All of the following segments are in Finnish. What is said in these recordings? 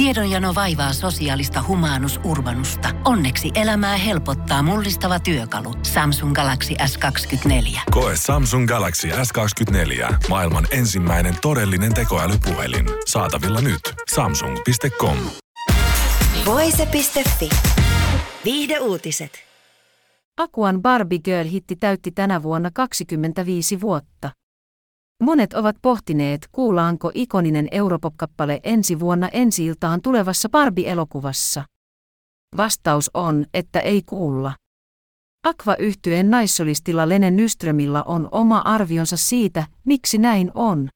Tiedonjano vaivaa sosiaalista humanus urbanusta. Onneksi elämää helpottaa mullistava työkalu. Samsung Galaxy S24. Koe Samsung Galaxy S24. Maailman ensimmäinen todellinen tekoälypuhelin. Saatavilla nyt. Samsung.com. Voise.fi. Viihde uutiset. Akuan Barbie Girl-hitti täytti tänä vuonna 25 vuotta. Monet ovat pohtineet, kuullaanko ikoninen Europop-kappale ensi vuonna ensi-iltaan tulevassa Barbie-elokuvassa. Vastaus on, että ei kuulla. Aqua-yhtyeen naissolistilla Lene Nyströmillä on oma arvionsa siitä, miksi näin on.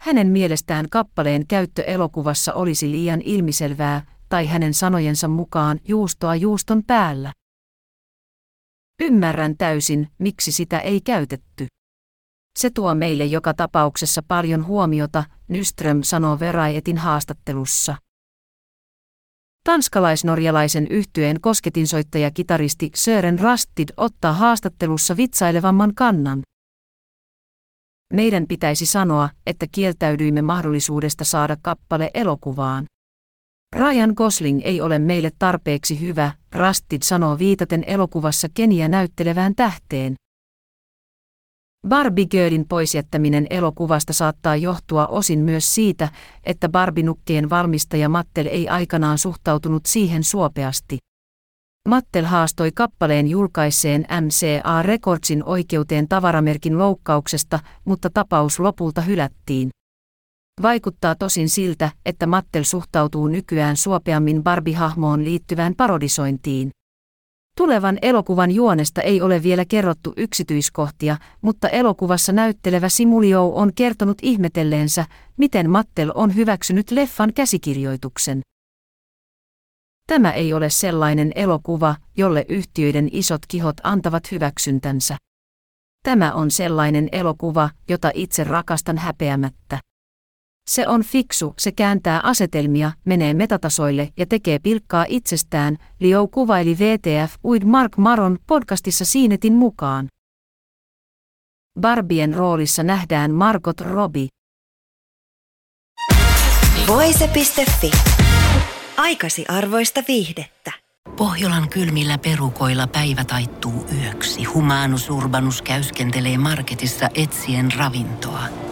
Hänen mielestään kappaleen käyttö elokuvassa olisi liian ilmiselvää, tai hänen sanojensa mukaan juustoa juuston päällä. Ymmärrän täysin, miksi sitä ei käytetty. Se tuo meille joka tapauksessa paljon huomiota, Nyström sanoo Veraetin haastattelussa. Tanskalais-norjalaisen yhtyeen kosketinsoittaja kitaristi Sören Rastid ottaa haastattelussa vitsailevamman kannan. Meidän pitäisi sanoa, että kieltäydyimme mahdollisuudesta saada kappale elokuvaan. Ryan Gosling ei ole meille tarpeeksi hyvä, Rastid sanoo viitaten elokuvassa Keniä näyttelevään tähteen. Barbie Girlin poisjättäminen elokuvasta saattaa johtua osin myös siitä, että Barbie-nukkeen valmistaja Mattel ei aikanaan suhtautunut siihen suopeasti. Mattel haastoi kappaleen julkaiseen MCA Recordsin oikeuteen tavaramerkin loukkauksesta, mutta tapaus lopulta hylättiin. Vaikuttaa tosin siltä, että Mattel suhtautuu nykyään suopeammin Barbie-hahmoon liittyvään parodisointiin. Tulevan elokuvan juonesta ei ole vielä kerrottu yksityiskohtia, mutta elokuvassa näyttelevä Simulio on kertonut ihmetelleensä, miten Mattel on hyväksynyt leffan käsikirjoituksen. Tämä ei ole sellainen elokuva, jolle yhtiöiden isot kihot antavat hyväksyntänsä. Tämä on sellainen elokuva, jota itse rakastan häpeämättä. Se on fiksu, se kääntää asetelmia, menee metatasoille ja tekee pilkkaa itsestään, Leo kuvaili VTF Uid Mark Maron podcastissa Siinetin mukaan. Barbien roolissa nähdään Margot Robbie. Voise.fi. Aikasi arvoista viihdettä. Pohjolan kylmillä perukoilla päivä taittuu yöksi. Humanus Urbanus käyskentelee marketissa etsien ravintoa.